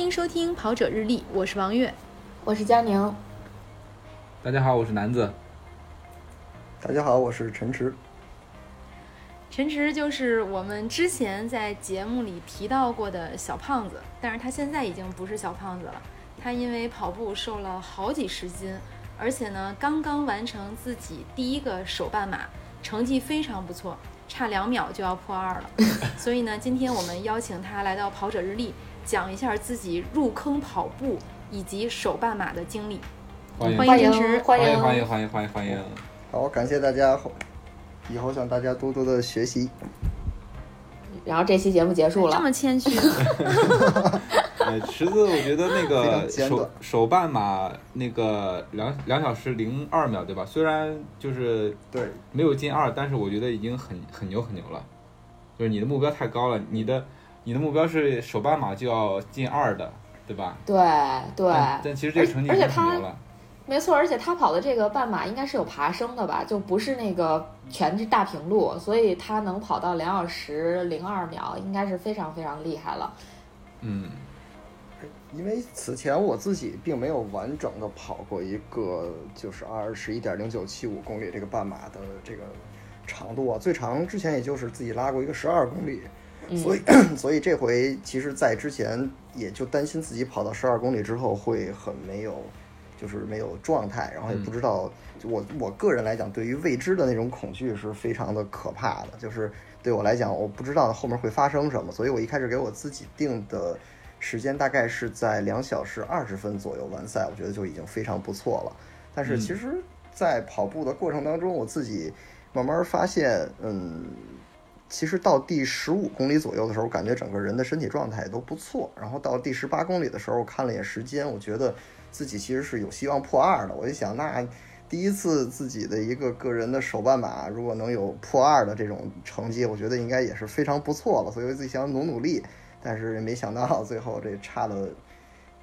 欢迎收听《跑者日历》，我是王悦，我是佳宁。大家好，我是南子。大家好，我是陈池。陈池就是我们之前在节目里提到过的小胖子，但是他现在已经不是小胖子了。他因为跑步瘦了好几十斤，而且呢，刚刚完成自己第一个手半马，成绩非常不错，差两秒就要破二了。所以呢，今天我们邀请他来到《跑者日历》，讲一下自己入坑跑步以及手办马的经历。欢迎欢迎，欢迎欢迎欢迎欢迎欢迎！好，感谢大家，以后向大家多多的学习。然后这期节目结束了，这么谦虚。呃，池子，我觉得那个手手办马那个两两小时零二秒，对吧？虽然就是对，没有进二，但是我觉得已经很很牛很牛了。就是你的目标太高了，你的你的目标是手半马就要进二的，对吧？对对但，但其实这个成绩已经而且他很牛了。没错，而且他跑的这个半马应该是有爬升的吧，就不是那个全是大平路，所以他能跑到两小时零二秒，应该是非常非常厉害了。嗯，因为此前我自己并没有完整的跑过一个就是二十一点零九七五公里这个半马的这个长度啊，最长之前也就是自己拉过一个十二公里，嗯所以 所以这回其实，在之前也就担心自己跑到十二公里之后会很没有，就是没有状态，然后也不知道，就我我个人来讲，对于未知的那种恐惧是非常的可怕的，就是对我来讲，我不知道后面会发生什么，所以我一开始给我自己定的时间大概是在两小时二十分左右完赛，我觉得就已经非常不错了。但是其实，在跑步的过程当中，我自己慢慢发现，嗯，其实到第十五公里左右的时候，感觉整个人的身体状态也都不错。然后到第十八公里的时候，我看了眼时间，我觉得自己其实是有希望破二的。我就想，那第一次自己的一个个人的手办马，如果能有破二的这种成绩，我觉得应该也是非常不错了。所以我自己想努努力，但是没想到最后这差了。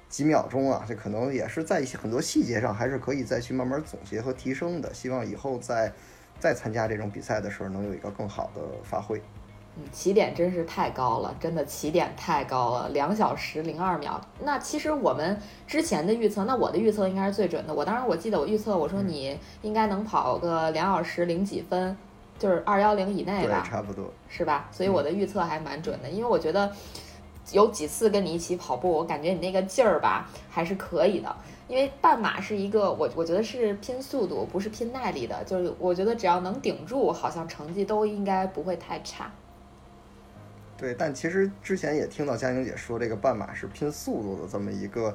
几秒钟啊，这可能也是在一些很多细节上，还是可以再去慢慢总结和提升的。希望以后在再参加这种比赛的时候，能有一个更好的发挥。嗯，起点真是太高了，真的起点太高了，两小时零二秒。那其实我们之前的预测，那我的预测应该是最准的。我当时我记得我预测我说你应该能跑个两小时零几分，就是二幺零以内对，吧，差不多。是吧？所以我的预测还蛮准的，因为我觉得有几次跟你一起跑步，我感觉你那个劲儿吧还是可以的。因为半马是一个我我觉得是拼速度，不是拼耐力的，就是我觉得只要能顶住，好像成绩都应该不会太差。对，但其实之前也听到佳宁姐说，这个半马是拼速度的这么一个，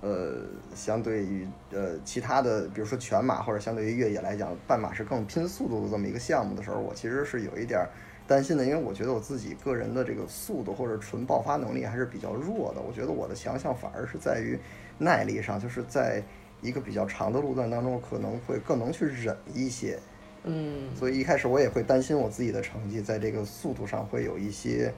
呃，相对于呃其他的，比如说全马或者相对于越野来讲，半马是更拼速度的这么一个项目的时候，我其实是有一点担心的，因为我觉得我自己个人的这个速度或者纯爆发能力还是比较弱的。我觉得我的强项反而是在于耐力上，就是在一个比较长的路段当中，可能会更能去忍一些。嗯，所以一开始我也会担心我自己的成绩在这个速度上会有一些，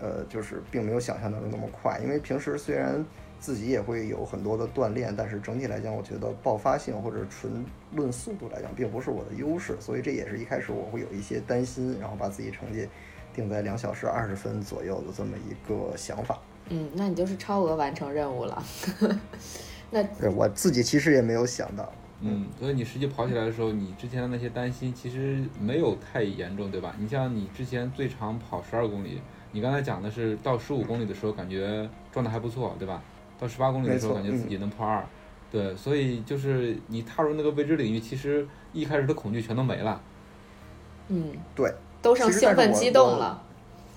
呃，就是并没有想象当中那么快。因为平时虽然自己也会有很多的锻炼，但是整体来讲，我觉得爆发性或者纯论速度来讲，并不是我的优势。所以这也是一开始我会有一些担心，然后把自己成绩定在两小时二十分左右的这么一个想法。嗯，那你就是超额完成任务了。那对我自己其实也没有想到。嗯，所以你实际跑起来的时候，你之前的那些担心其实没有太严重，对吧？你像你之前最长跑十二公里，你刚才讲的是到十五公里的时候感觉状态还不错，对吧？到十八公里的时候感觉自己能破二，对，所以就是你踏入那个未知领域，其实一开始的恐惧全都没了。嗯，对，都剩兴奋激动我了。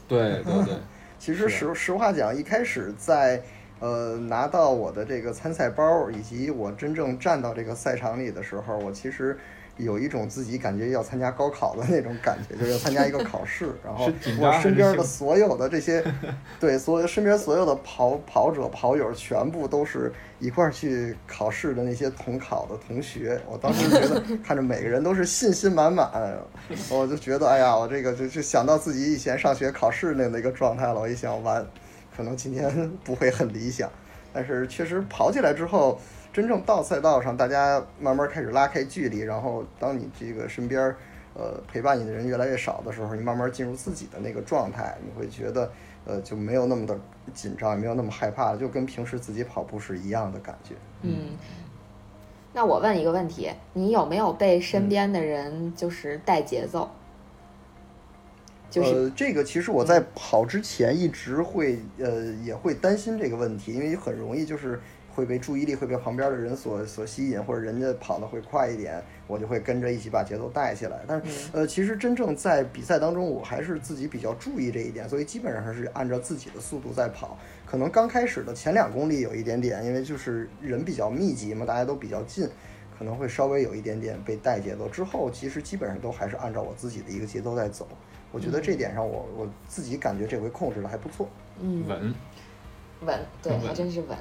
对对对，其实实实话讲，一开始在呃拿到我的这个参赛包，以及我真正站到这个赛场里的时候，我其实有一种自己感觉要参加高考的那种感觉，就是要参加一个考试，然后我身边的所有的这些，对，所有身边所有的跑跑者跑友，全部都是一块儿去考试的那些同考的同学。我当时觉得看着每个人都是信心满满，我就觉得哎呀，我这个就就想到自己以前上学考试那那个状态了，我一想完，可能今天不会很理想。但是确实跑起来之后，真正到赛道上，大家慢慢开始拉开距离，然后当你这个身边儿呃陪伴你的人越来越少的时候，你慢慢进入自己的那个状态，你会觉得呃就没有那么的紧张，也没有那么害怕，就跟平时自己跑步是一样的感觉。嗯，那我问一个问题，你有没有被身边的人就是带节奏？就是呃，这个其实我在跑之前一直会呃也会担心这个问题，因为很容易就是会被注意力会被旁边的人所所吸引，或者人家跑得会快一点，我就会跟着一起把节奏带起来。但是呃，其实真正在比赛当中，我还是自己比较注意这一点，所以基本上是按照自己的速度在跑。可能刚开始的前两公里有一点点，因为就是人比较密集嘛，大家都比较近。可能会稍微有一点点被带节奏，之后其实基本上都还是按照我自己的一个节奏在走。我觉得这点上我我自己感觉这回控制的还不错。嗯，稳，稳，对，还真是稳。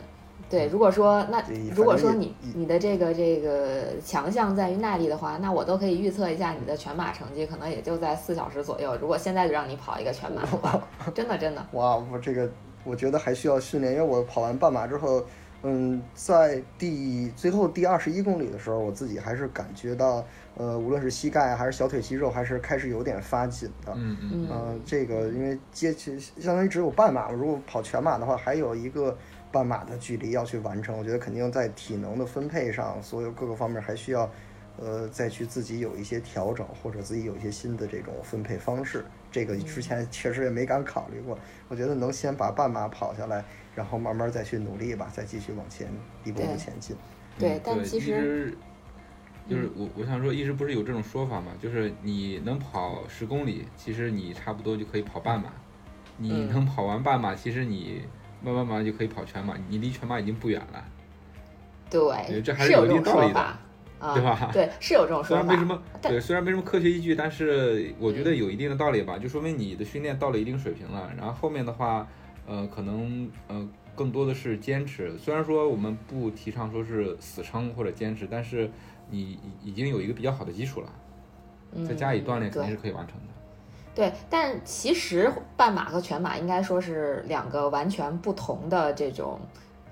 对，如果说那如果说你你的这个这个强项在于耐力的话，那我都可以预测一下你的全马成绩，可能也就在四小时左右。如果现在就让你跑一个全马的话，真的真的，哇，我这个我觉得还需要训练，因为我跑完半马之后，嗯，在第最后第二十一公里的时候，我自己还是感觉到，呃，无论是膝盖还是小腿肌肉，还是开始有点发紧的。嗯嗯嗯、这个因为接其实相当于只有半马，如果跑全马的话，还有一个半马的距离要去完成。我觉得肯定在体能的分配上，所有各个方面还需要，呃，再去自己有一些调整，或者自己有一些新的这种分配方式。这个之前确实也没敢考虑过。我觉得能先把半马跑下来，然后慢慢再去努力吧，再继续往前一步步前进。对但其实就是我我想说，一直不是有这种说法嘛，就是你能跑十公里，其实你差不多就可以跑半马；你嗯能跑完半马，其实你慢慢慢就可以跑全马，你离全马已经不远了。对，这还是有一定道理的啊，对吧对，是有这种说法虽然没什。么对，虽然没什么科学依据，但是我觉得嗯有一定的道理吧，就说明你的训练到了一定水平了。然后后面的话，呃，可能呃更多的是坚持。虽然说我们不提倡说是死撑或者坚持，但是你已已经有一个比较好的基础了，再加以锻炼肯定是可以完成的。对，但其实半马和全马应该说是两个完全不同的这种，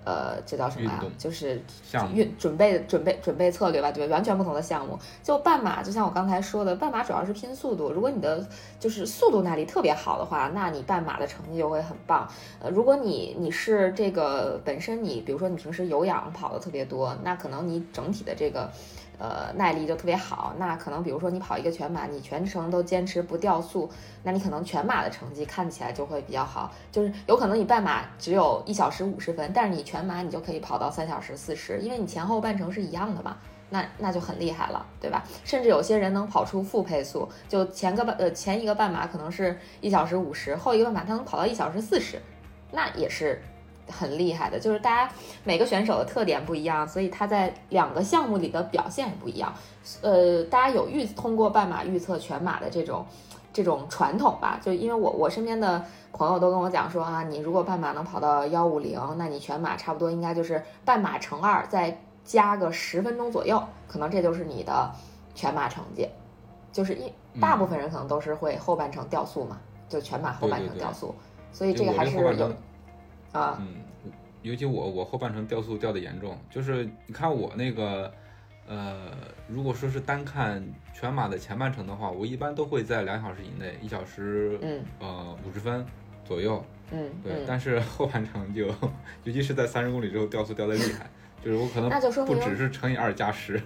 呃，这叫什么呀？就是运准备准备准备策略吧，对，完全不同的项目。就半马，就像我刚才说的，半马主要是拼速度。如果你的就是速度耐力特别好的话，那你半马的成绩就会很棒。呃，如果你你是这个本身你，比如说你平时有氧跑的特别多，那可能你整体的这个。呃，耐力就特别好，那可能比如说你跑一个全马，你全程都坚持不掉速，那你可能全马的成绩看起来就会比较好，就是有可能你半马只有一小时五十分，但是你全马你就可以跑到三小时四十，因为你前后半程是一样的嘛，那那就很厉害了，对吧？甚至有些人能跑出负配速，就前个半呃前一个半马可能是一小时五十，后一个半马他能跑到一小时四十，那也是很厉害的。就是大家每个选手的特点不一样，所以他在两个项目里的表现也不一样。呃，大家有预通过半马预测全马的这种这种传统吧？就因为我我身边的朋友都跟我讲说啊，你如果半马能跑到幺五零，那你全马差不多应该就是半马乘二，再加个十分钟左右，可能这就是你的全马成绩。就是一大部分人可能都是会后半程掉速嘛，就全马后半程掉速，所以这个还是有啊，嗯，尤其我我后半程掉速掉的严重，就是你看我那个，呃，如果说是单看全马的前半程的话，我一般都会在两小时以内，一小时嗯。呃五十分左右，嗯对，嗯，但是后半程就，尤其是在三十公里之后掉速掉的厉害，就是我可能那就说明不只是乘以二加十，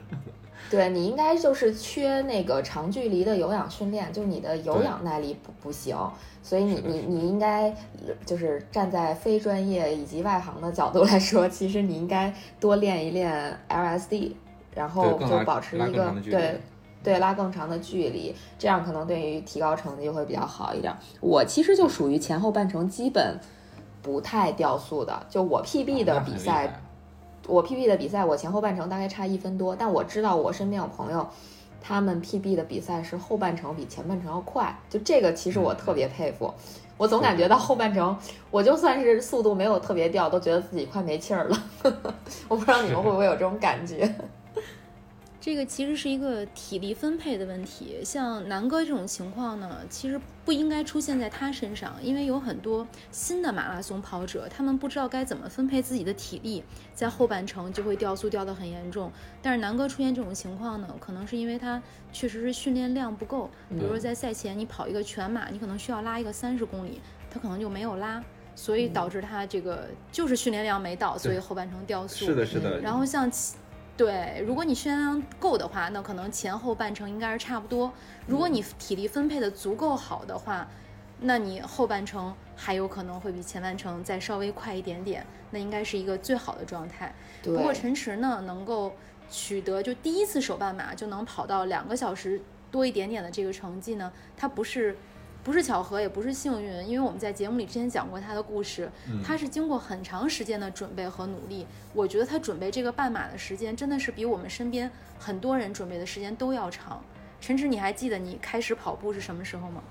对你应该就是缺那个长距离的有氧训练，就是你的有氧耐力不不行，所以你你你应该呃就是站在非专业以及外行的角度来说，其实你应该多练一练 LSD，然后就保持一个对。对，拉更长的距离，这样可能对于提高成绩会比较好一点。我其实就属于前后半程基本不太掉速的，就我 PB 的比赛害我 PB 的比赛，我前后半程大概差一分多，但我知道我身边有朋友，他们 PB 的比赛是后半程比前半程要快，就这个其实我特别佩服。我总感觉到后半程，我就算是速度没有特别掉，都觉得自己快没气儿了。我不知道你们会不会有这种感觉？这个其实是一个体力分配的问题。像南哥这种情况呢，其实不应该出现在他身上，因为有很多新的马拉松跑者，他们不知道该怎么分配自己的体力，在后半程就会掉速掉得很严重。但是南哥出现这种情况呢，可能是因为他确实是训练量不够，比如说在赛前你跑一个全马，你可能需要拉一个三十公里，他可能就没有拉。所以导致他这个就是训练量没到，所以后半程掉速。是的，是的。然后像，对，如果你训练量够的话，那可能前后半程应该是差不多。如果你体力分配的足够好的话，那你后半程还有可能会比前半程再稍微快一点点，那应该是一个最好的状态。不过陈驰呢，能够取得就第一次手半马就能跑到两个小时多一点点的这个成绩呢，他不是。不是巧合，也不是幸运，因为我们在节目里之前讲过他的故事，他是经过很长时间的准备和努力。我觉得他准备这个半马的时间，真的是比我们身边很多人准备的时间都要长。陈驰，你还记得你开始跑步是什么时候吗？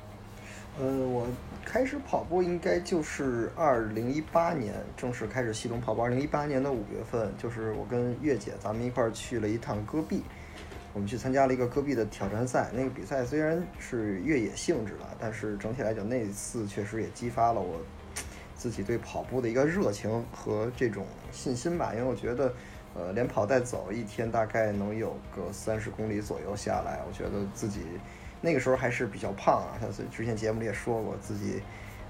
呃，我开始跑步应该就是二零一八年正式开始系统跑步。二零一八年的五月份，就是我跟月姐咱们一块儿去了一趟戈壁。我们去参加了一个戈壁的挑战赛，那个比赛虽然是越野性质的，但是整体来讲，那一次确实也激发了我自己对跑步的一个热情和这种信心吧。因为我觉得，呃，连跑带走，一天大概能有个三十公里左右下来，我觉得自己那个时候还是比较胖啊。像之前节目里也说过，自己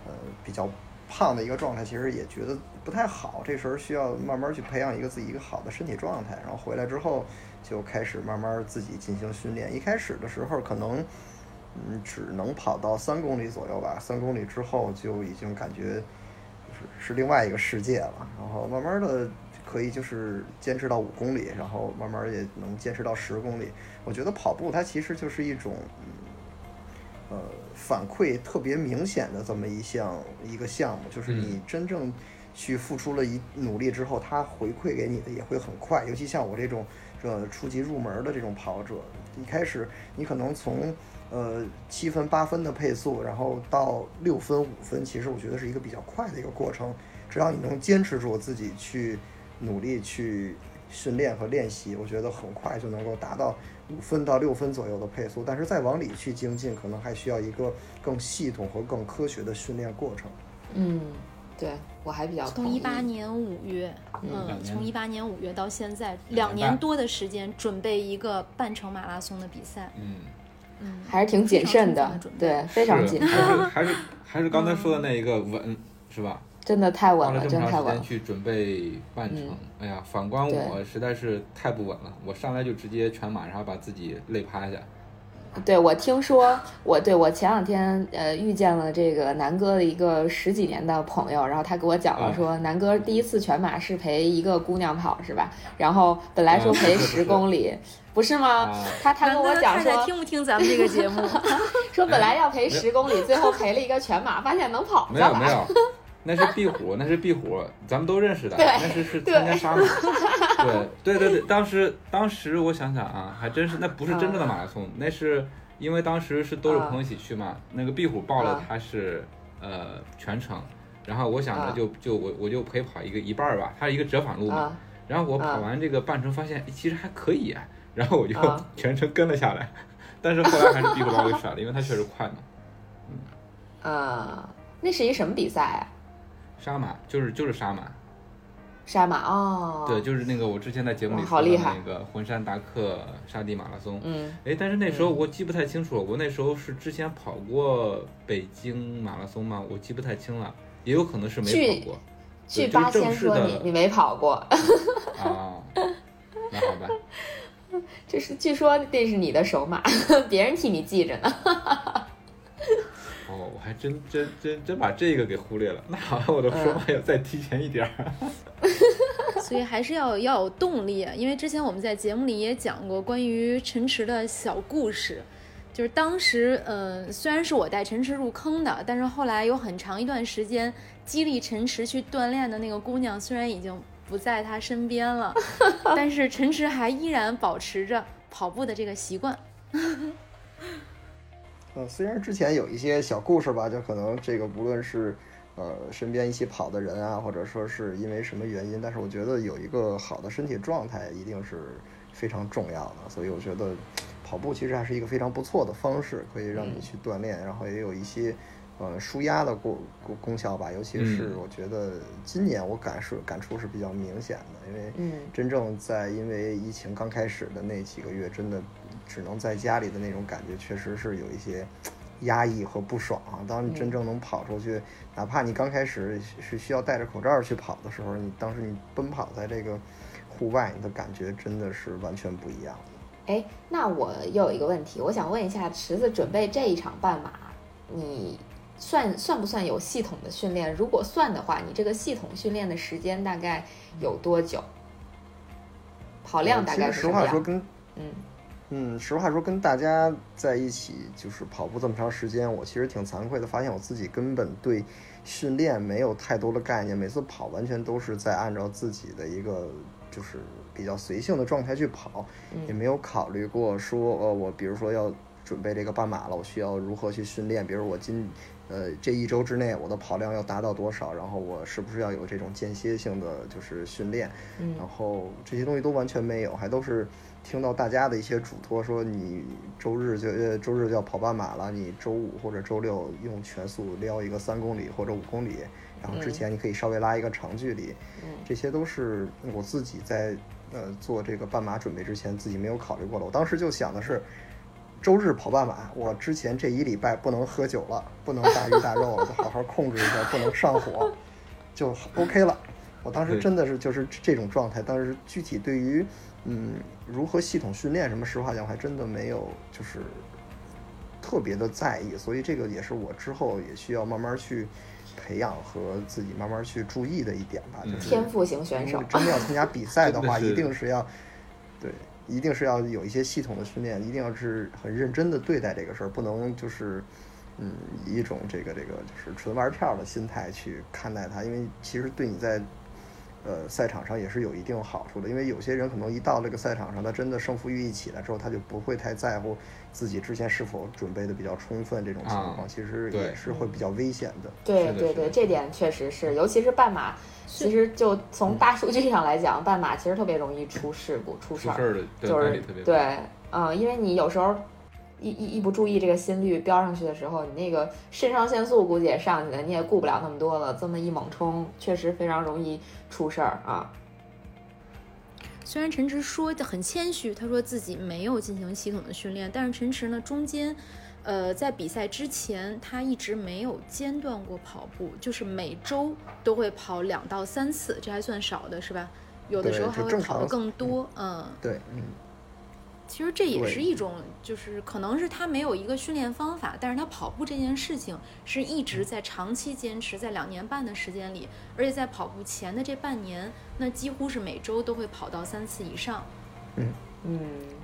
呃比较胖的一个状态，其实也觉得不太好。这时候需要慢慢去培养一个自己一个好的身体状态，然后回来之后。就开始慢慢自己进行训练。一开始的时候，可能嗯只能跑到三公里左右吧。三公里之后，就已经感觉是是另外一个世界了。然后慢慢的可以就是坚持到五公里，然后慢慢也能坚持到十公里。我觉得跑步它其实就是一种呃反馈特别明显的这么一项一个项目，就是你真正去付出了一努力之后，它回馈给你的也会很快。尤其像我这种。这，初级入门的这种跑者，一开始你可能从呃七分八分的配速，然后到六分五分，其实我觉得是一个比较快的一个过程。只要你能坚持住自己去努力去训练和练习，我觉得很快就能够达到五分到六分左右的配速。但是再往里去精进，可能还需要一个更系统和更科学的训练过程。嗯。对我还比较从一八年五月，嗯，从一八年五月到现在两年多的时间准备一个半程马拉松的比赛，嗯嗯，还是挺谨慎的，对，非常谨慎，还是还是刚才说的那一个稳，是吧？真的太稳了，真的太稳。去准备半程，哎呀，反观我实在是太不稳了，我上来就直接全马，然后把自己累趴下。对，我听说，我对我前两天呃遇见了这个南哥的一个十几年的朋友，然后他给我讲了说，南哥第一次全马是陪一个姑娘跑是吧？然后本来说陪十公里，不是吗？他他跟我讲说，听不听咱们这个节目？说本来要陪十公里，最后陪了一个全马，发现能跑。没有没有，那是壁虎，那是壁虎，咱们都认识的，那是是参加沙马。对对对对，当时当时我想想啊，还真是那不是真正的马拉松，那是因为当时是都是朋友一起去嘛。那个壁虎报了，他是呃全程，然后我想着就就我我就陪跑一个一半儿吧，它是一个折返路嘛。然后我跑完这个半程，发现其实还可以，然后我就 全程跟了下来。但是后来还是壁虎把我给甩了，因为它确实快嘛。嗯啊，那是一什么比赛啊？沙马，就是就是沙马。沙马哦，对，就是那个我之前在节目里说的那个魂山达克沙地马拉松。嗯，哎，但是那时候我记不太清楚了，我那时候是之前跑过北京马拉松吗？我记不太清了，也有可能是没跑过。据八千说你你没跑过。啊，那好吧。这是据说这是你的首马，别人替你记着呢。还真真真真把这个给忽略了。那好像我的说话要再提前一点儿。所以还是要要有动力，因为之前我们在节目里也讲过关于陈池的小故事，就是当时，呃，虽然是我带陈池入坑的，但是后来有很长一段时间激励陈池去锻炼的那个姑娘，虽然已经不在他身边了，但是陈池还依然保持着跑步的这个习惯。呃，虽然之前有一些小故事吧，就可能这个不论是呃身边一起跑的人啊，或者说是因为什么原因，但是我觉得有一个好的身体状态，一定是非常重要的。所以我觉得跑步其实还是一个非常不错的方式，可以让你去锻炼，然后也有一些呃舒压的功功功效吧。尤其是嗯我觉得今年我感受感触是比较明显的，因为嗯真正在因为疫情刚开始的那几个月，真的只能在家里的那种感觉，确实是有一些压抑和不爽啊。当你真正能跑出去，哪怕你刚开始是需要戴着口罩去跑的时候，你当时你奔跑在这个户外，你的感觉真的是完全不一样的。哎，那我又有一个问题，我想问一下池子，准备这一场半马，你算算不算有系统的训练？如果算的话，你这个系统训练的时间大概有多久？跑量大概其实实话说，是什么样？跟嗯嗯，实话说，跟大家在一起就是跑步这么长时间，我其实挺惭愧的，发现我自己根本对训练没有太多的概念，每次跑完全都是在按照自己的一个就是比较随性的状态去跑，也嗯没有考虑过说，呃，我比如说要准备这个半马了，我需要如何去训练，比如我今呃这一周之内我的跑量要达到多少，然后我是不是要有这种间歇性的就是训练，嗯。然后这些东西都完全没有，还都是听到大家的一些嘱托，说你周日就呃周日就要跑半马了，你周五或者周六用全速撩一个三公里或者五公里，然后之前你可以稍微拉一个长距离，嗯这些都是我自己在呃做这个半马准备之前自己没有考虑过的。我当时就想的是，周日跑半马，我之前这一礼拜不能喝酒了，不能大鱼大肉了，就好好控制一下，不能上火，就 OK 了。我当时真的是就是这种状态，但是具体对于嗯如何系统训练什么，实话讲，我还真的没有就是特别的在意，所以这个也是我之后也需要慢慢去培养和自己慢慢去注意的一点吧，嗯。就是天赋型选手真的要参加比赛的话，一定是要对，一定是要有一些系统的训练，一定要是很认真的对待这个事儿，不能就是嗯以一种这个这个就是纯玩票的心态去看待它，因为其实对你在呃赛场上也是有一定好处的，因为有些人可能一到这个赛场上，他真的胜负欲一起来之后，他就不会太在乎自己之前是否准备的比较充分这种情况，啊其实也是会比较危险的。对对对，这点确实是，尤其是半马，其实就从大数据上来讲，半马其实特别容易出事故、出事儿，事的就是对，嗯，因为你有时候一一一不注意这个心率飙上去的时候，你那个肾上腺素估计也上去了，你也顾不了那么多了，这么一猛冲，确实非常容易出事儿啊。虽然陈池说的很谦虚，他说自己没有进行系统的训练，但是陈池呢中间，呃，在比赛之前他一直没有间断过跑步，就是每周都会跑两到三次，这还算少的是吧？有的时候还会跑得更多，嗯。对，嗯。其实这也是一种，就是可能是他没有一个训练方法，但是他跑步这件事情是一直在长期坚持，在两年半的时间里，而且在跑步前的这半年，那几乎是每周都会跑到三次以上。嗯嗯，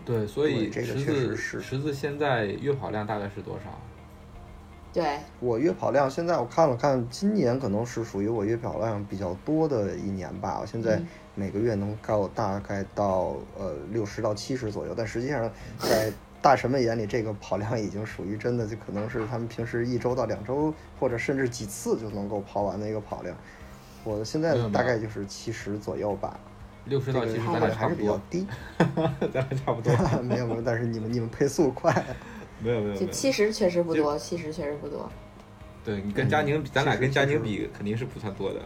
对，所以这个池确实子是池子现在月跑量大概是多少？对，我月跑量现在我看了看，今年可能是属于我月跑量比较多的一年吧。我现在嗯每个月能够大概到呃六十到七十左右，但实际上在大神们眼里，这个跑量已经属于真的，就可能是他们平时一周到两周，或者甚至几次就能够跑完的一个跑量。我现在大概就是七十左右吧，六十到七十，咱跑量还是比较俩差不多，低。咱俩差不多。没有没有，但是你们你们配速快。没有没有。就七十确实不多，七十确实不多。对你跟佳宁比，咱俩跟佳宁比肯定是不算多的。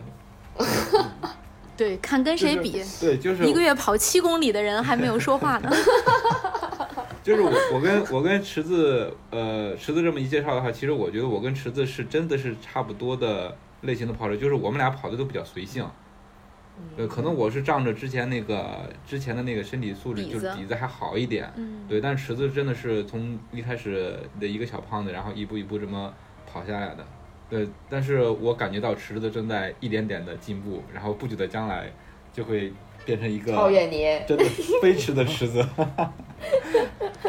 对，看跟谁就是比。对，就是一个月跑七公里的人还没有说话呢。就是我我跟我跟池子呃池子这么一介绍的话，其实我觉得我跟池子是真的是差不多的类型的跑者，就是我们俩跑的都比较随性。呃，可能我是仗着之前那个之前的那个身体素质，就是底子还好一点。嗯，对，但池子真的是从一开始的一个小胖子，然后一步一步这么跑下来的。对，但是我感觉到池子正在一点点的进步，然后不久的将来就会变成一个超越你，真的飞驰的池子。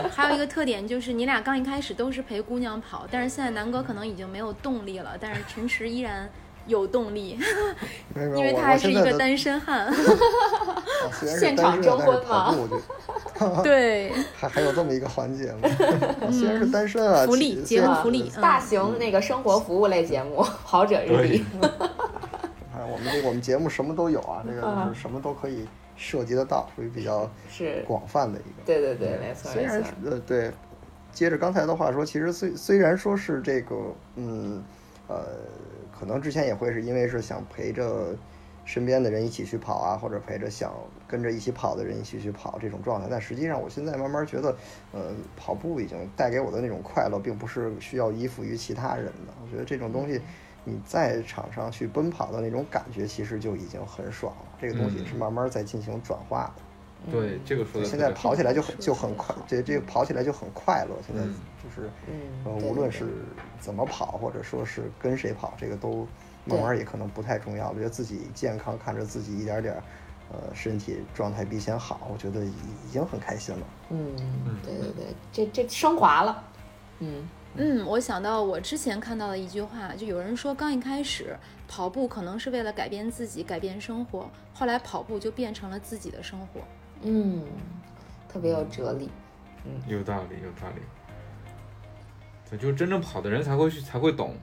还有一个特点就是你俩刚一开始都是陪姑娘跑，但是现在南哥可能已经没有动力了，但是陈池依然有动力，因为他还是一个单身汉。啊 虽然现场征婚步 对，还还有这么一个环节吗？啊虽然是单身啊，福利节目福利嗯大型那个生活服务类节目《跑者日历》。啊，我们这我们节目什么都有啊，这个啊就是什么都可以涉及得到，属于比较是，广泛的一个。对对对，没错虽然是，呃对，接着刚才的话说，其实虽虽然说是这个，嗯，呃，可能之前也会是因为是想陪着身边的人一起去跑啊，或者陪着想跟着一起跑的人一起去跑这种状态，但实际上我现在慢慢觉得，呃，跑步已经带给我的那种快乐，并不是需要依附于其他人的。我觉得这种东西。你在场上去奔跑的那种感觉，其实就已经很爽了。这个东西是慢慢在进行转化的。对，这个说的现在跑起来就很就很快，这这个跑起来就很快乐。现在嗯就是，嗯呃，无论是怎么跑，或者说是跟谁跑，这个都慢慢也可能不太重要。我觉得自己健康，看着自己一点点儿，呃，身体状态比以前好，我觉得已已经很开心了。嗯，对对对，这这升华了，嗯嗯，我想到我之前看到的一句话，就有人说，刚一开始跑步可能是为了改变自己、改变生活，后来跑步就变成了自己的生活。嗯，特别有哲理。嗯有道理，有道理。对，就是真正跑的人才会去，才会懂。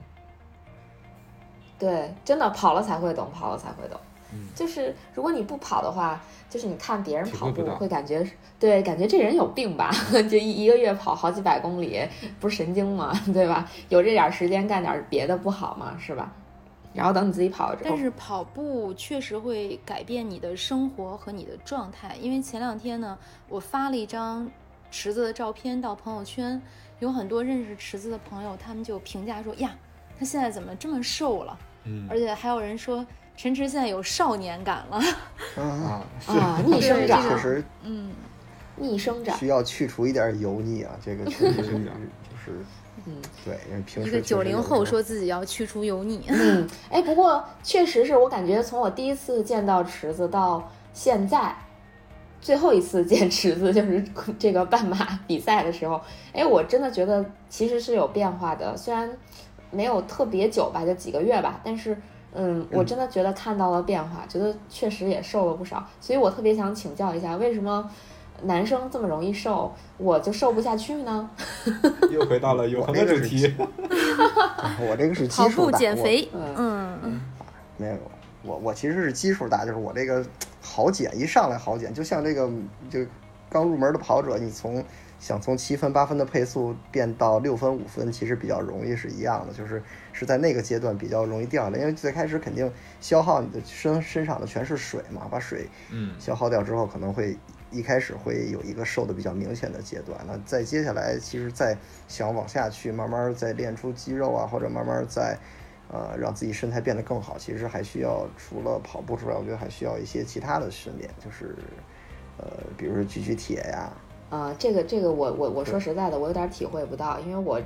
对，真的跑了才会懂，跑了才会懂。嗯就是如果你不跑的话，就是你看别人跑步会感觉，对，感觉这人有病吧？就一一个月跑好几百公里，不是神经吗？对吧？有这点时间干点别的不好吗？是吧？然后等你自己跑了之后。但，是跑步确实会改变你的生活和你的状态，因为前两天呢，我发了一张池子的照片到朋友圈，有很多认识池子的朋友，他们就评价说呀，他现在怎么这么瘦了？嗯。而且还有人说陈池现在有少年感了。啊，啊，啊，逆生长，确实嗯，逆生长，需要去除一点油腻啊，这个确实是 就是，嗯对，因为平一个时确实有九零后说自己要去除油腻。嗯，哎，不过确实是我感觉从我第一次见到池子到现在，最后一次见池子就是 这个半马 比赛的时候，哎，我真的觉得其实是有变化的，虽然没有特别久吧，就几个月吧，但是。嗯，我真的觉得看到了变化，觉得确实也瘦了不少，所以我特别想请教一下，为什么男生这么容易瘦，我就瘦不下去呢？又回到了永恒的主题。我这个是基数大，我减肥，嗯嗯嗯，没有，我我其实是基数大，就是我这个好减，一上来好减，就像这个就刚入门的跑者，你从想从七分八分的配速变到六分五分，其实比较容易是一样的，就是是在那个阶段比较容易掉下来，因为最开始肯定消耗你的身身上的全是水嘛，把水嗯消耗掉之后，可能会一开始会有一个瘦的比较明显的阶段。那在接下来，其实再想往下去，慢慢再练出肌肉啊，或者慢慢再呃让自己身材变得更好，其实还需要除了跑步之外，我觉得还需要一些其他的训练，就是呃，比如说举举铁呀，啊、这个这个我我我说实在的，我有点体会不到，因为我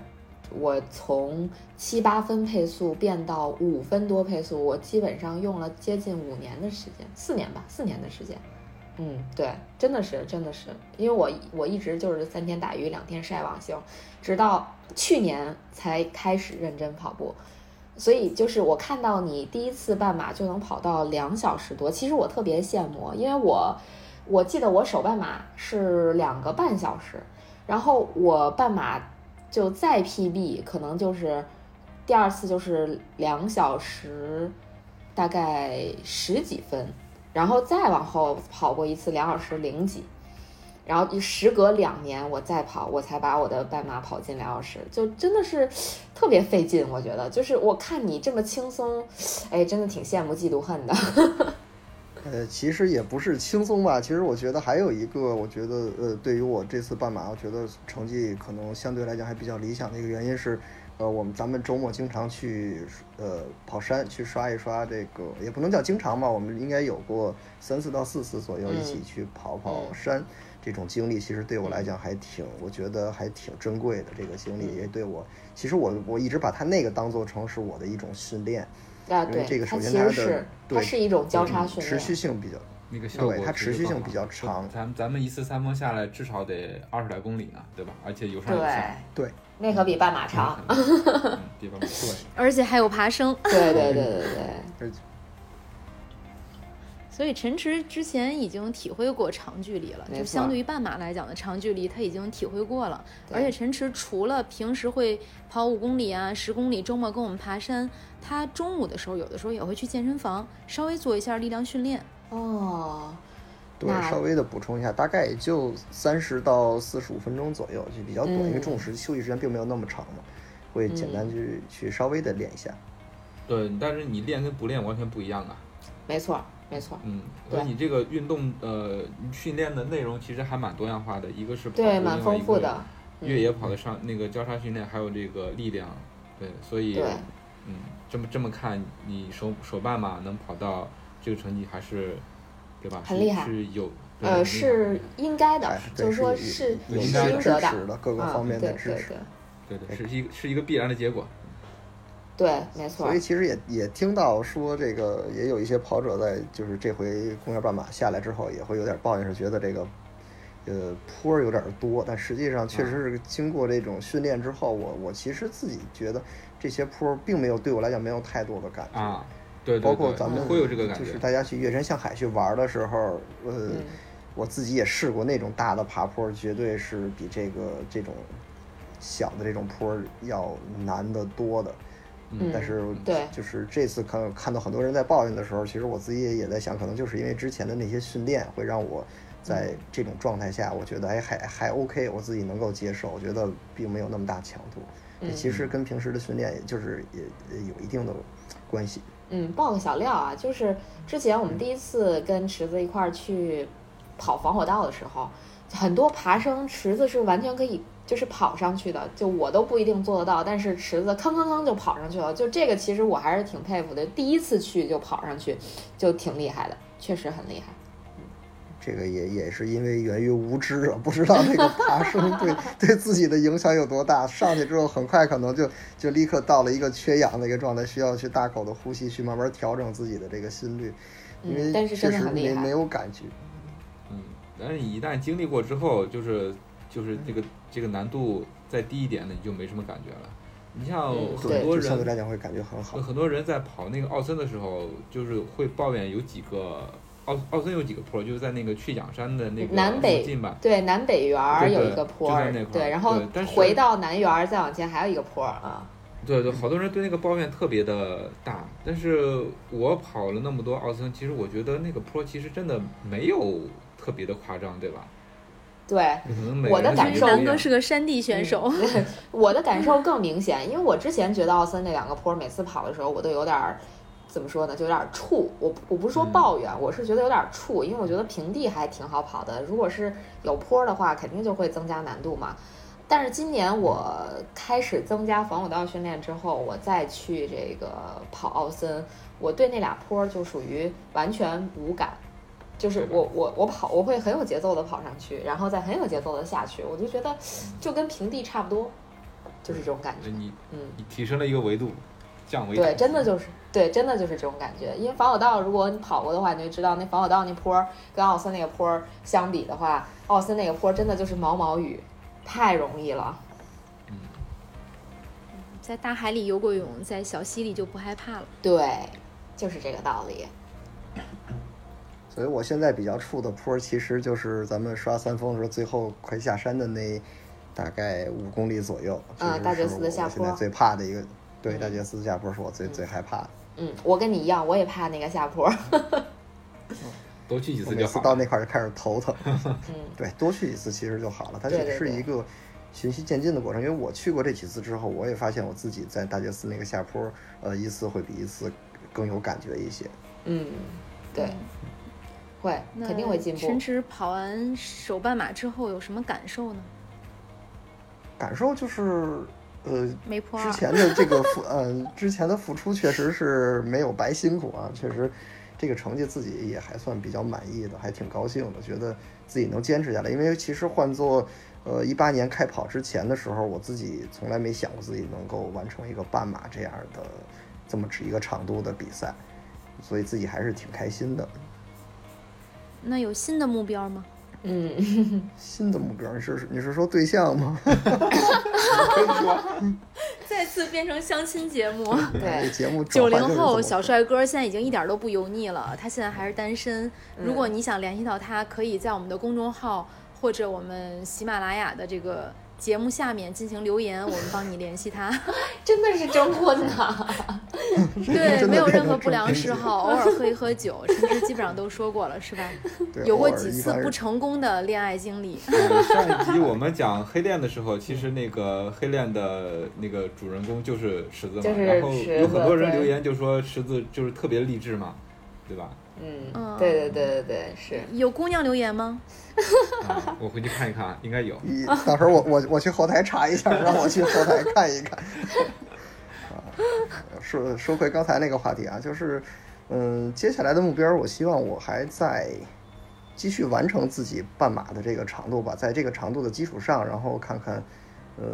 我从七八分配速变到五分多配速，我基本上用了接近五年的时间，四年吧，四年的时间。嗯，对，真的是真的是，因为我我一直就是三天打鱼两天晒网型，直到去年才开始认真跑步。所以就是我看到你第一次半马就能跑到两小时多，其实我特别羡慕，因为我我记得我首半马是两个半小时，然后我半马就再 PB 可能就是第二次就是两小时，大概十几分，然后再往后跑过一次两小时零几，然后时隔两年我再跑，我才把我的半马跑进两小时，就真的是特别费劲。我觉得就是我看你这么轻松，哎，真的挺羡慕嫉妒恨的。呃，其实也不是轻松吧。其实我觉得还有一个，我觉得呃，对于我这次半马，我觉得成绩可能相对来讲还比较理想的一个原因是，呃，我们咱们周末经常去呃跑山，去刷一刷这个，也不能叫经常吧，我们应该有过三次到四次左右一起嗯去跑跑嗯山。这种经历其实对我来讲还挺，我觉得还挺珍贵的。这个经历嗯也对我，其实我我一直把它那个当做成是我的一种训练，啊，因为对，这个它首先它的其实是它对是一种交叉嗯训练，持续性比较那个效果对它持续性比较长咱咱们一次三峰下来至少得二十来公里呢，对吧？而且有上有对下，，对。那可比半马长。嗯地方对，而且还有爬升。对对对对对，所以陈池之前已经体会过长距离了，就相对于半马来讲的长距离，他已经体会过了。而且陈池除了平时会跑五公里啊、十公里，周末跟我们爬山，他中午的时候有的时候也会去健身房稍微做一下力量训练。哦，对，稍微的补充一下，大概也就三十到四十五分钟左右，就比较短，因为嗯中午时休息时间并没有那么长嘛，会简单去、去稍微的练一下。对，但是你练跟不练完全不一样啊。没错，没错，嗯，对所以你这个运动呃训练的内容其实还蛮多样化的，一个是跑步对，蛮另外一个丰富的。越野跑的上那个交叉训练，还有这个力量，对，所以嗯，这么这么看，你手手办嘛能跑到这个成绩还是，对吧？很厉害是有呃，是应该的哎，，就是说是有应该的是应支得的持的各个啊方面的对支持。对对对，是一个是一个必然的结果。对对，没错所以。其实也也听到说，这个也有一些跑者在就是这回公园半马下来之后，也会有点抱怨，是觉得这个呃坡儿有点多。但实际上确实是经过这种训练之后，我我其实自己觉得这些坡儿并没有对我来讲没有太多的感觉。啊，对对包括咱们会有这个感觉就是。大家去月山向海去玩的时候，呃，嗯我自己也试过那种大的爬坡，绝对是比这个这种小的这种坡要难得多的。嗯但是对就是这次看看到很多人在抱怨的时候，其实我自己也也在想，可能就是因为之前的那些训练会让我在嗯这种状态下，我觉得哎还还 OK，我自己能够接受，我觉得并没有那么大强度。嗯其实跟平时的训练，也就是也也有一定的关系。嗯，爆个小料啊，就是之前我们第一次跟池子一块儿去跑防火道的时候，很多爬升池子是完全可以就是跑上去的，就我都不一定做得到，但是池子吭吭吭就跑上去了，就这个其实我还是挺佩服的，第一次去就跑上去，就挺厉害的，确实很厉害。这个也也是因为源于无知啊，不知道那个爬升对 对自己的影响有多大。上去之后，很快可能就就立刻到了一个缺氧的一个状态，需要去大口的呼吸，去慢慢调整自己的这个心率，因为嗯但是确实没没有感觉。嗯，但是你一旦经历过之后，就是就是这个这个难度再低一点的，你就没什么感觉了。你像嗯很多人相对，来讲会感觉很好。很多人在跑那个奥森的时候，就是会抱怨有几个奥奥森有几个坡，就是在那个去仰山的那个南北近吧。对，南北园有一个坡儿就在那，块儿对，然后回到南园儿再往前还有一个坡儿啊。对对，好多人对那个抱怨特别的大，但是我跑了那么多奥森，其实我觉得那个坡其实真的没有特别的夸张，对吧？对，可能每我的感受觉得不一样南哥是个山地选手，我的感受更明显，因为我之前觉得奥森那两个坡，每次跑的时候我都有点儿，怎么说呢，就有点儿怵。我我不是说嗯抱怨，我是觉得有点儿怵，因为我觉得平地还挺好跑的，如果是有坡的话，肯定就会增加难度嘛。但是今年我开始增加防火道训练之后，我再去这个跑奥森，我对那俩坡就属于完全无感。就是我我我跑我会很有节奏的跑上去，然后再很有节奏的下去，我就觉得就跟平地差不多，就是这种感觉。你嗯，你提升了一个维度，降维对，真的就是对，真的就是这种感觉。因为防火道，如果你跑过的话，你就知道那防火道那坡儿跟奥森那个坡儿相比的话，奥森那个坡儿真的就是毛毛雨，太容易了。嗯在大海里游过泳，在小溪里就不害怕了。对，就是这个道理。所以我现在比较怵的坡，其实就是咱们刷三峰的时候，最后快下山的那大概五公里左右。嗯大觉寺的下坡我现在最怕的一个，对，嗯大觉寺下坡是我最最害怕的。嗯，我跟你一样，我也怕那个下坡。多去几次就好每。次到那块儿就开始头疼。嗯 对，多去几次其实就好了。它对对对只是一个循序渐进的过程。因为我去过这几次之后，我也发现我自己在大觉寺那个下坡，呃，一次会比一次更有感觉一些。嗯，对，会那肯定会进步陈。池跑完手半马之后有什么感受呢？感受就是，呃，没破二，之前的这个付，嗯，之前的付出确实是没有白辛苦啊，确实这个成绩自己也还算比较满意的，还挺高兴的，觉得自己能坚持下来。因为其实换做呃一八年开跑之前的时候，我自己从来没想过自己能够完成一个半马这样的这么一个长度的比赛，所以自己还是挺开心的。那有新的目标吗？嗯，新的目标，你是你是说对象吗？可以说，再次变成相亲节目。这对，节目九零后小帅哥现在已经一点都不油腻了，他现在还是单身。如果嗯你想联系到他，可以在我们的公众号或者我们喜马拉雅的这个节目下面进行留言，我们帮你联系他。真的是征婚呐！对，没有任何不良嗜好，偶尔喝一喝酒，陈志基本上都说过了，是吧？有过几次不成功的恋爱经历。呃上一集我们讲黑恋的时候，其实那个黑恋的那个主人公就是池子嘛，就是然后有很多人留言就说池子就是特别励志嘛，对吧？嗯嗯，对对对对对，是。有姑娘留言吗？啊，我回去看一看，应该有。一到时候我我我去后台查一下，让我去后台看一看。啊，说说回刚才那个话题啊，就是，嗯，接下来的目标，我希望我还在继续完成自己半马的这个长度吧，在这个长度的基础上，然后看看，呃，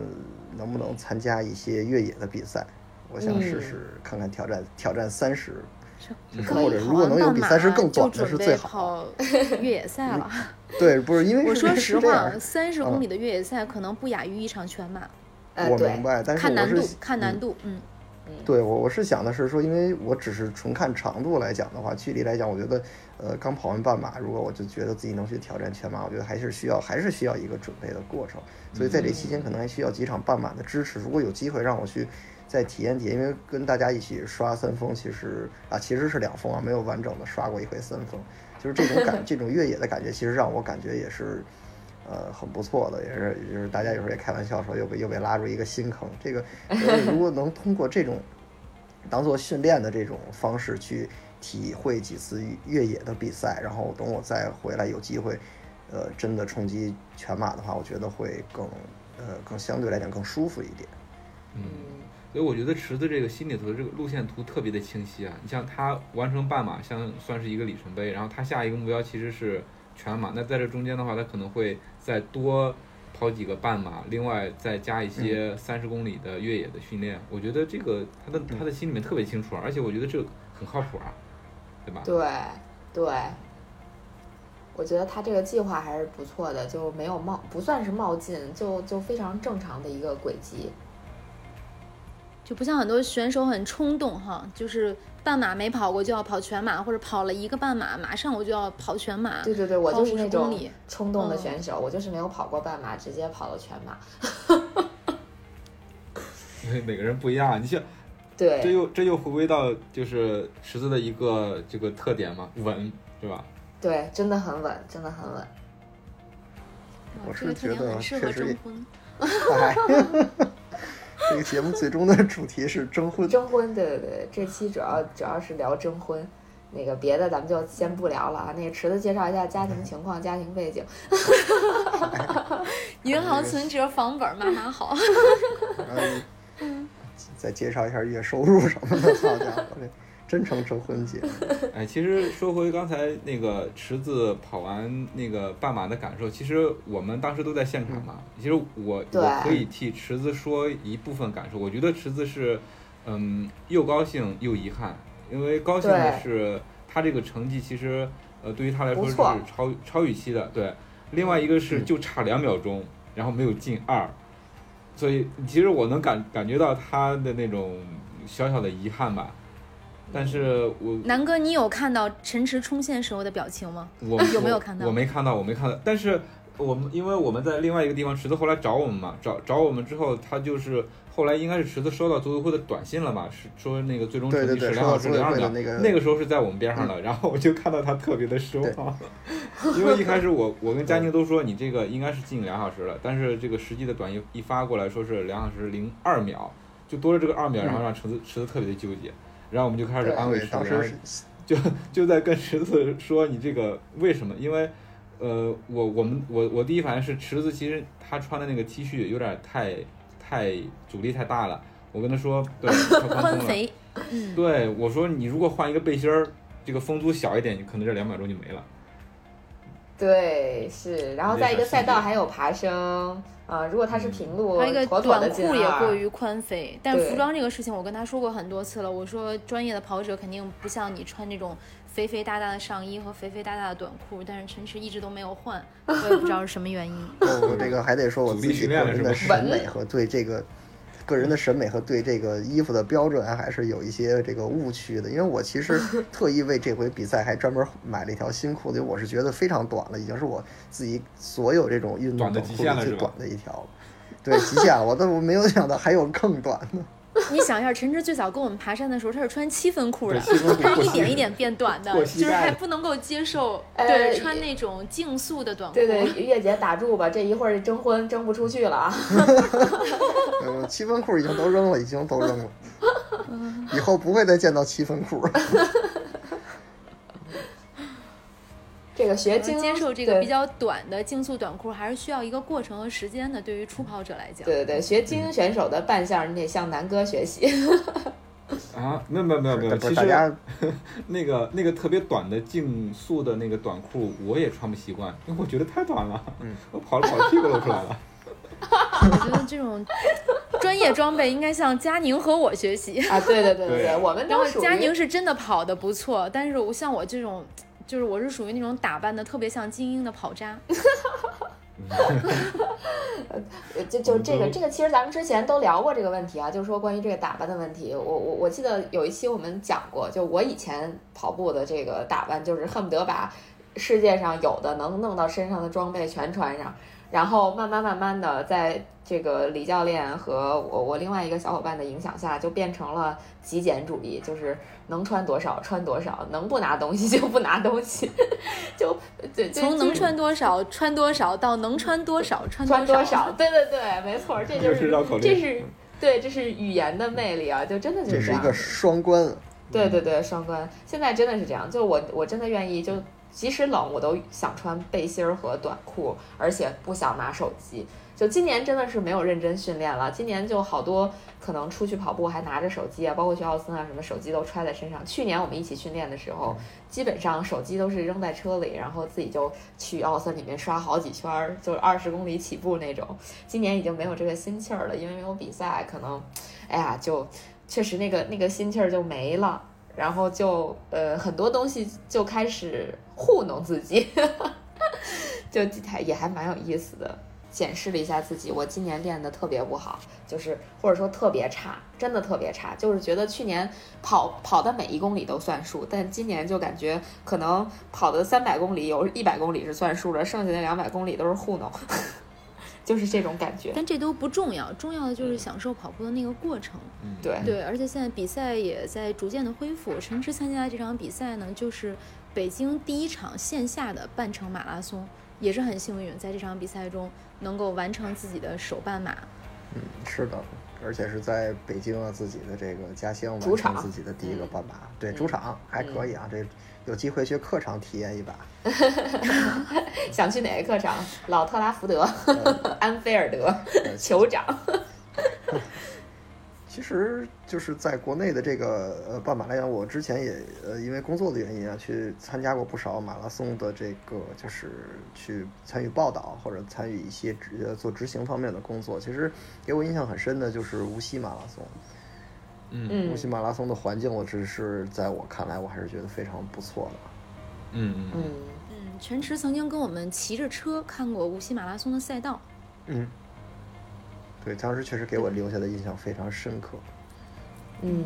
能不能参加一些越野的比赛。我想试嗯试看看挑战挑战三十，或者如果能有比赛是更短就准备的是最好。跑越野赛了。对，不是因为是我说实话，三十嗯公里的越野赛可能不亚于一场全马，呃，我明，白，但是我是看难度，看难嗯度，嗯。对我我是想的是说，因为我只是纯看长度来讲的话，距离来讲，我觉得，呃，刚跑完半马，如果我就觉得自己能去挑战全马，我觉得还是需要还是需要一个准备的过程。所以在这期间可能还需要几场半马的支持。如果有机会让我去再体验体验，因为跟大家一起刷三峰，其实啊其实是两峰啊，没有完整的刷过一回三峰，就是这种感 这种越野的感觉，其实让我感觉也是。呃，很不错的，也是，也就是大家有时候也开玩笑说又被又被拉入一个新坑。这个，呃如果能通过这种当做训练的这种方式去体会几次越野的比赛，然后等我再回来有机会，呃，真的冲击全马的话，我觉得会更呃更相对来讲更舒服一点。嗯，所以我觉得池子这个心里头的这个路线图特别的清晰啊。你像他完成半马，像算是一个里程碑，然后他下一个目标其实是全马。那在这中间的话，他可能会再多跑几个半马，另外再加一些三十公里的越野的训练。我觉得这个他的他的心里面特别清楚，而且我觉得这个很靠谱啊，对吧？对对，我觉得他这个计划还是不错的，就没有冒，不算是冒进，就就非常正常的一个轨迹。就不像很多选手很冲动哈，就是半马没跑过就要跑全马，或者跑了一个半马，马上我就要跑全马。对对对，我就是那种冲动的嗯选手，我就是没有跑过半马，直接跑了全马。因为每个人不一样，你像 对这又这又回归到就是池子的一个这个特点嘛，稳，对吧？对，真的很稳，真的很稳。我这个特点是觉得很适合确实也征婚。嗨，这个节目最终的主题是征婚。征婚，对对对，这期主要主要是聊征婚。那个别的咱们就先不聊了啊。那个池子介绍一下家庭情况、家庭背景。银行存折、房本，妈妈好。嗯，再介绍一下月收入什么的，好家伙，这真成征婚节目。哎，其实说回刚才那个池子跑完那个半马的感受，其实我们当时都在现场嘛。其实我我可以替池子说一部分感受，我觉得池子是，嗯，又高兴又遗憾，因为高兴的是他这个成绩其实呃对于他来说是超超预期的，对。另外一个是嗯就差两秒钟，然后没有进二，所以其实我能感感觉到他的那种小小的遗憾吧。但是我南哥，你有看到陈池冲线时候的表情吗？我 有没有看到我没看到，我没看到。但是我们因为我们在另外一个地方，池子后来找我们嘛，找找我们之后，他就是后来应该是池子收到组委会的短信了嘛，是说那个最终成绩是两小时零二秒。那个时候是在我们边上的，然后我就看到他特别的失望，因为一开始我 我跟佳宁都说你这个应该是近两小时了，但是这个实际的短信一发过来说是两小时零二秒，就多了这个二秒，然后让池子池子特别的纠结，然后我们就开始安慰池子，当时就就在跟池子说你这个为什么？因为呃，我我们我我第一反应是池子其实他穿的那个 T 恤有点太太阻力太大了，我跟他说对太宽松了，肥，嗯，对我说你如果换一个背心儿，这个风阻小一点，你可能这两秒钟就没了。对，是，然后在一个赛道还有爬升，啊、如果它是平路，还有一个妥妥的短裤也过于宽肥，但对服装这个事情我跟他说过很多次了。我说专业的跑者肯定不像你穿这种肥肥大大的上衣和肥肥大大的短裤，但是陈驰一直都没有换，我也不知道是什么原因。我 我这个还得说我自己个人的审美和对这个个人的审美和对这个衣服的标准还是有一些这个误区的，因为我其实 特意为这回比赛还专门买了一条新裤子，因为我是觉得非常短了，已经是我自己所有这种运动短的短裤里最极限了是吧短的一条了。对极限了，我都没有想到还有更短的。你想一下，陈芝最早跟我们爬山的时候，他是穿七分裤的，他是一点一点变短的，就是还不能够接受，呃对，穿那种竞速的短裤。对对，月姐打住吧，这一会儿征婚征不出去了啊！嗯，七分裤已经都扔了，已经都扔了，以后不会再见到七分裤。这个学精接受这个比较短的竞速短裤，还是需要一个过程和时间的。对于初跑者来讲，对对对，学精英选手的扮相，你得向南哥学习。啊，没有没有没有没有，其实 那个那个特别短的竞速的那个短裤，我也穿不习惯，因为我觉得太短了，嗯我跑着跑着屁股露出来了。我觉得这种专业装备应该向佳宁和我学习。啊，对对对对对对，我们然后都属于佳宁是真的跑的不错，但是我像我这种，就是我是属于那种打扮的特别像精英的跑渣。呃 就就这个这个，其实咱们之前都聊过这个问题啊，就是说关于这个打扮的问题。我我我记得有一期我们讲过，就我以前跑步的这个打扮，就是恨不得把世界上有的能弄到身上的装备全穿上，然后慢慢慢慢的，在这个李教练和我我另外一个小伙伴的影响下，就变成了极简主义，就是能穿多少穿多少，能不拿东西就不拿东西，就就就就从能穿多少穿多少到能穿多少穿穿多少少？对对对，没错，这就是绕口令这是对，这是语言的魅力啊，就真的就这是一个。双关，对对对，双关。现在真的是这样，就我我真的愿意，就即使冷，我都想穿背心儿和短裤，而且不想拿手机。就今年真的是没有认真训练了，今年就好多可能出去跑步还拿着手机啊，包括去奥森啊，什么手机都揣在身上。去年我们一起训练的时候，基本上手机都是扔在车里，然后自己就去奥森里面刷好几圈儿，就是二十公里起步那种。今年已经没有这个心气儿了，因为没有比赛，可能，哎呀，就确实那个那个心气儿就没了，然后就呃很多东西就开始糊弄自己，就还也还蛮有意思的。检视了一下自己，我今年练的特别不好，就是或者说特别差，真的特别差。就是觉得去年跑跑的每一公里都算数，但今年就感觉可能跑的三百公里有一百公里是算数的，剩下的两百公里都是糊弄，就是这种感觉。但这都不重要，重要的就是享受跑步的那个过程。嗯，对，对，而且现在比赛也在逐渐的恢复。陈驰参加这场比赛呢，就是北京第一场线下的半程马拉松，也是很幸运，在这场比赛中能够完成自己的首半马。嗯，是的，而且是在北京啊自己的这个家乡主完成场自己的第一个嗯半马，对，主场还可以啊，这有机会去客场体验一把。想去哪个客场？老特拉福德、安菲尔德呃酋长。其实就是在国内的这个呃半马来讲，我之前也呃因为工作的原因啊，去参加过不少马拉松的这个就是去参与报道或者参与一些执呃做执行方面的工作。其实给我印象很深的就是无锡马拉松，嗯嗯无锡马拉松的环境，我只是在我看来我还是觉得非常不错的。嗯嗯嗯，嗯，陈驰曾经跟我们骑着车看过无锡马拉松的赛道。嗯，对，当时确实给我留下的印象非常深刻。嗯，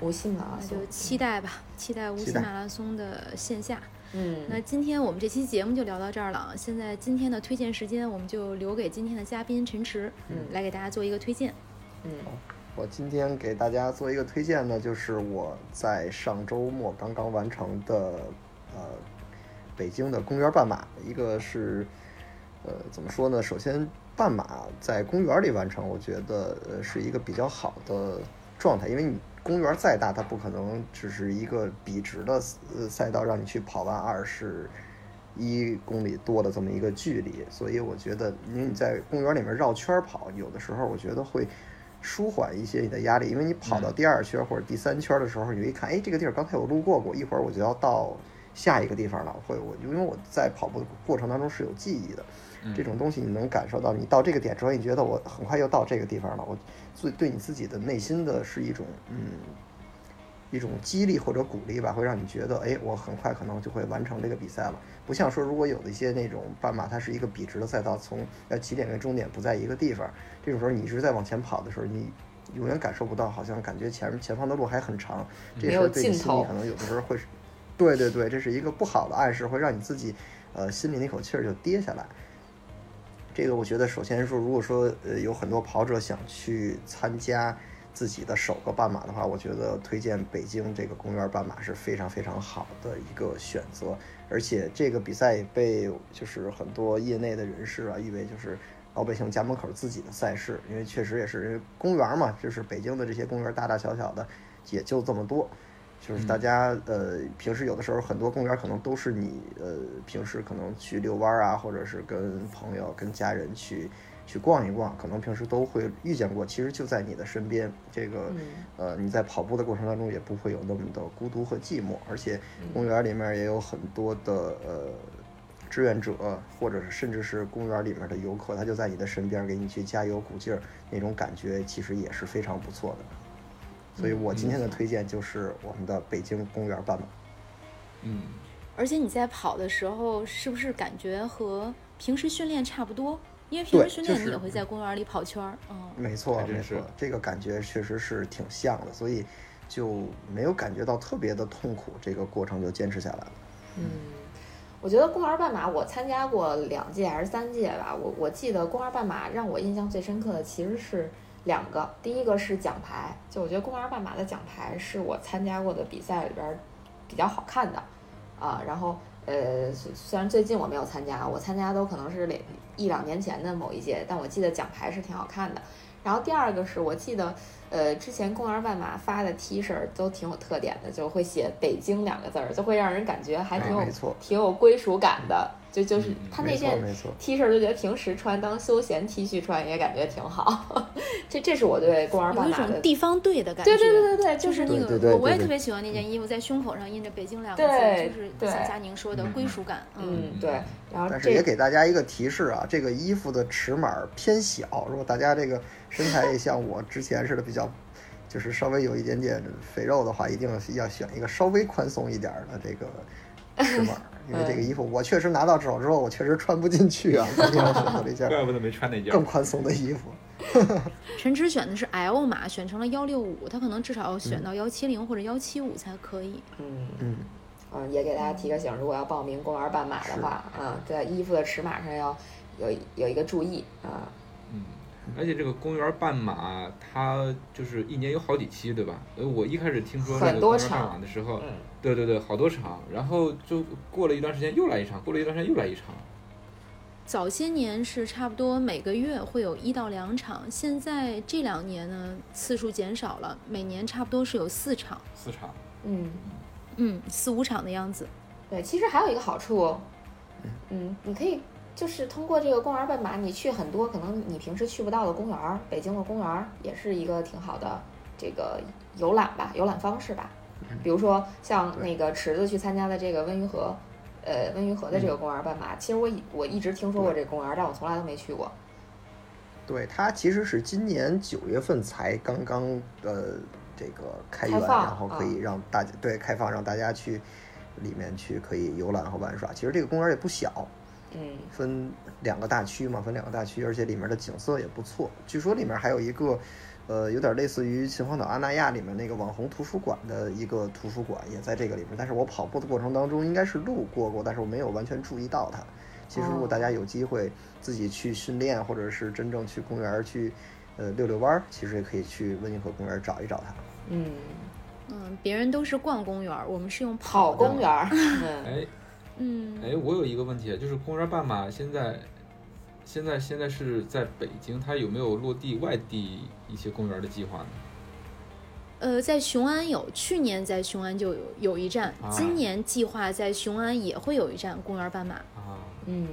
无锡马拉松那就。期待吧，期待无锡马拉松的线下。嗯，那今天我们这期节目就聊到这儿了。现在今天的推荐时间，我们就留给今天的嘉宾陈驰，嗯来给大家做一个推荐。嗯我今天给大家做一个推荐呢，就是我在上周末刚刚完成的，呃，北京的公园半马。一个是，呃，怎么说呢？首先，半马在公园里完成，我觉得呃是一个比较好的状态，因为你公园再大，它不可能只是一个笔直的赛道让你去跑完二十一公里多的这么一个距离，所以我觉得，因为你在公园里面绕圈跑，有的时候我觉得会舒缓一些你的压力，因为你跑到第二圈或者第三圈的时候，你就一看，哎，这个地儿刚才我路过过，一会儿我就要到下一个地方了，会我因为我在跑步过程当中是有记忆的，这种东西你能感受到，你到这个点之后，你觉得我很快又到这个地方了，我最对你自己的内心的是一种嗯。一种激励或者鼓励吧，会让你觉得，哎，我很快可能就会完成这个比赛了。不像说，如果有的一些那种半马，它是一个笔直的赛道，从呃起点跟终点不在一个地方，这种时候你一直在往前跑的时候，你永远感受不到，好像感觉前前方的路还很长，这时候对你心里可能有的时候会是，对对对，这是一个不好的暗示，会让你自己呃心里那口气儿就跌下来。这个我觉得首先说，如果说呃有很多跑者想去参加自己的首个半马的话，我觉得推荐北京这个公园半马是非常非常好的一个选择。而且这个比赛也被就是很多业内的人士啊誉为就是老百姓家门口自己的赛事，因为确实也是公园嘛，就是北京的这些公园大大小小的也就这么多。就是大家呃，平时有的时候很多公园可能都是你呃，平时可能去遛弯啊，或者是跟朋友、跟家人去去逛一逛，可能平时都会遇见过。其实就在你的身边，这个呃，你在跑步的过程当中也不会有那么的孤独和寂寞。而且公园里面也有很多的呃志愿者，或者是甚至是公园里面的游客，他就在你的身边给你去加油鼓劲儿，那种感觉其实也是非常不错的。所以我今天的推荐就是我们的北京公园半马。嗯，而且你在跑的时候，是不是感觉和平时训练差不多？因为平时训练你也会在公园里跑圈儿。嗯，没错，没错，这个感觉确实是挺像的，所以就没有感觉到特别的痛苦，这个过程就坚持下来了。嗯，我觉得公园半马我参加过两届还是三届吧，我我记得公园半马让我印象最深刻的其实是。两个，第一个是奖牌，就我觉得公园半马的奖牌是我参加过的比赛里边比较好看的，啊，然后呃，虽然最近我没有参加，我参加都可能是两一两年前的某一届，但我记得奖牌是挺好看的。然后第二个是我记得，呃，之前公园半马发的 T 恤都挺有特点的，就会写“北京”两个字儿，就会让人感觉还挺有挺有归属感的。就就是他那件 T 恤，就觉得平时穿当休闲 T 恤穿也感觉挺好。这这是我对公园半马的地方队的感觉。对对对对对，就是那个我我也特别喜欢那件衣服，在胸口上印着“北京”两个字，就是像佳宁说的归属感。嗯，对。然后但是也给大家一个提示啊，这个衣服的尺码偏小，如果大家这个身材也像我之前似的比较，就是稍微有一点点肥肉的话，一定要选一个稍微宽松一点的这个。尺码，因为这个衣服我确实拿到手之后，我确实穿不进去啊。我选择了一件，怪不得没穿那件更宽松的衣服。陈池选的是 L 码，选成了幺六五，他可能至少要选到幺七零或者幺七五才可以。嗯嗯，嗯，也给大家提个醒，如果要报名公园半马的话，啊，在衣服的尺码上要有有一个注意啊。嗯，而且这个公园半马它就是一年有好几期，对吧？呃，我一开始听说这个公园半马的时候。对对对，好多场，然后就过了一段时间又来一场，过了一段时间又来一场。早些年是差不多每个月会有一到两场，现在这两年呢次数减少了，每年差不多是有四场。四场。嗯嗯，四五场的样子。对，其实还有一个好处，嗯，你可以就是通过这个公园半马，你去很多可能你平时去不到的公园，北京的公园也是一个挺好的这个游览吧，游览方式吧。比如说像那个池子去参加的这个温榆河，呃，温榆河的这个公园半马，其实我我一直听说过这个公园，但我从来都没去过。对，它其实是今年九月份才刚刚呃这个开园，然后可以让大家对开放让大家去里面去可以游览和玩耍。其实这个公园也不小，嗯，分两个大区嘛，分两个大区，而且里面的景色也不错。据说里面还有一个。呃，有点类似于秦皇岛阿那亚里面那个网红图书馆的一个图书馆，也在这个里面。但是我跑步的过程当中应该是路过过，但是我没有完全注意到它。其实如果大家有机会自己去训练，或者是真正去公园去，呃，遛遛弯儿，其实也可以去温尼河公园找一找它。嗯嗯，别人都是逛公园，我们是用跑公园。哎，嗯，哎，我有一个问题，就是公园半马现在。现在现在是在北京，它有没有落地外地一些公园的计划呢？呃，在雄安有，去年在雄安就有有一站，今年计划在雄安也会有一站公园半马。啊，嗯，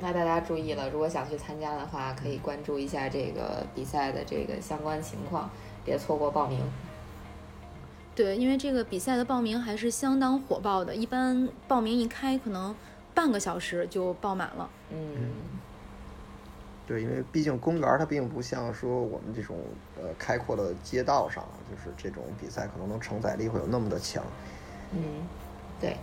那大家注意了，如果想去参加的话，可以关注一下这个比赛的这个相关情况，别错过报名。对，因为这个比赛的报名还是相当火爆的，一般报名一开，可能半个小时就报满了。嗯。对，因为毕竟公园它并不像说我们这种呃开阔的街道上，就是这种比赛可能能承载力会有那么的强。嗯，对。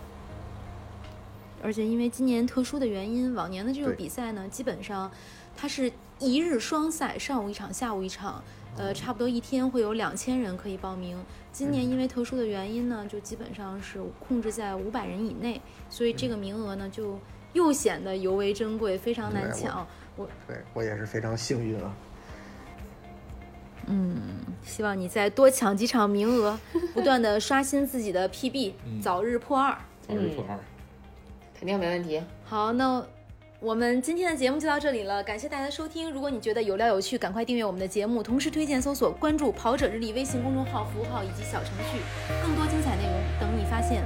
而且因为今年特殊的原因，往年的这个比赛呢，基本上它是一日双赛，上午一场，下午一场，呃，差不多一天会有两千人可以报名。今年因为特殊的原因呢，就基本上是控制在五百人以内，所以这个名额呢就又显得尤为珍贵，非常难抢。我对我也是非常幸运啊。嗯，希望你再多抢几场名额，不断的刷新自己的 PB，、嗯早日破二。早日破二。肯定没问题。好，那我们今天的节目就到这里了，感谢大家的收听。如果你觉得有料有趣，赶快订阅我们的节目，同时推荐搜索关注“跑者日历”微信公众号、服务号以及小程序，更多精彩内容等你发现。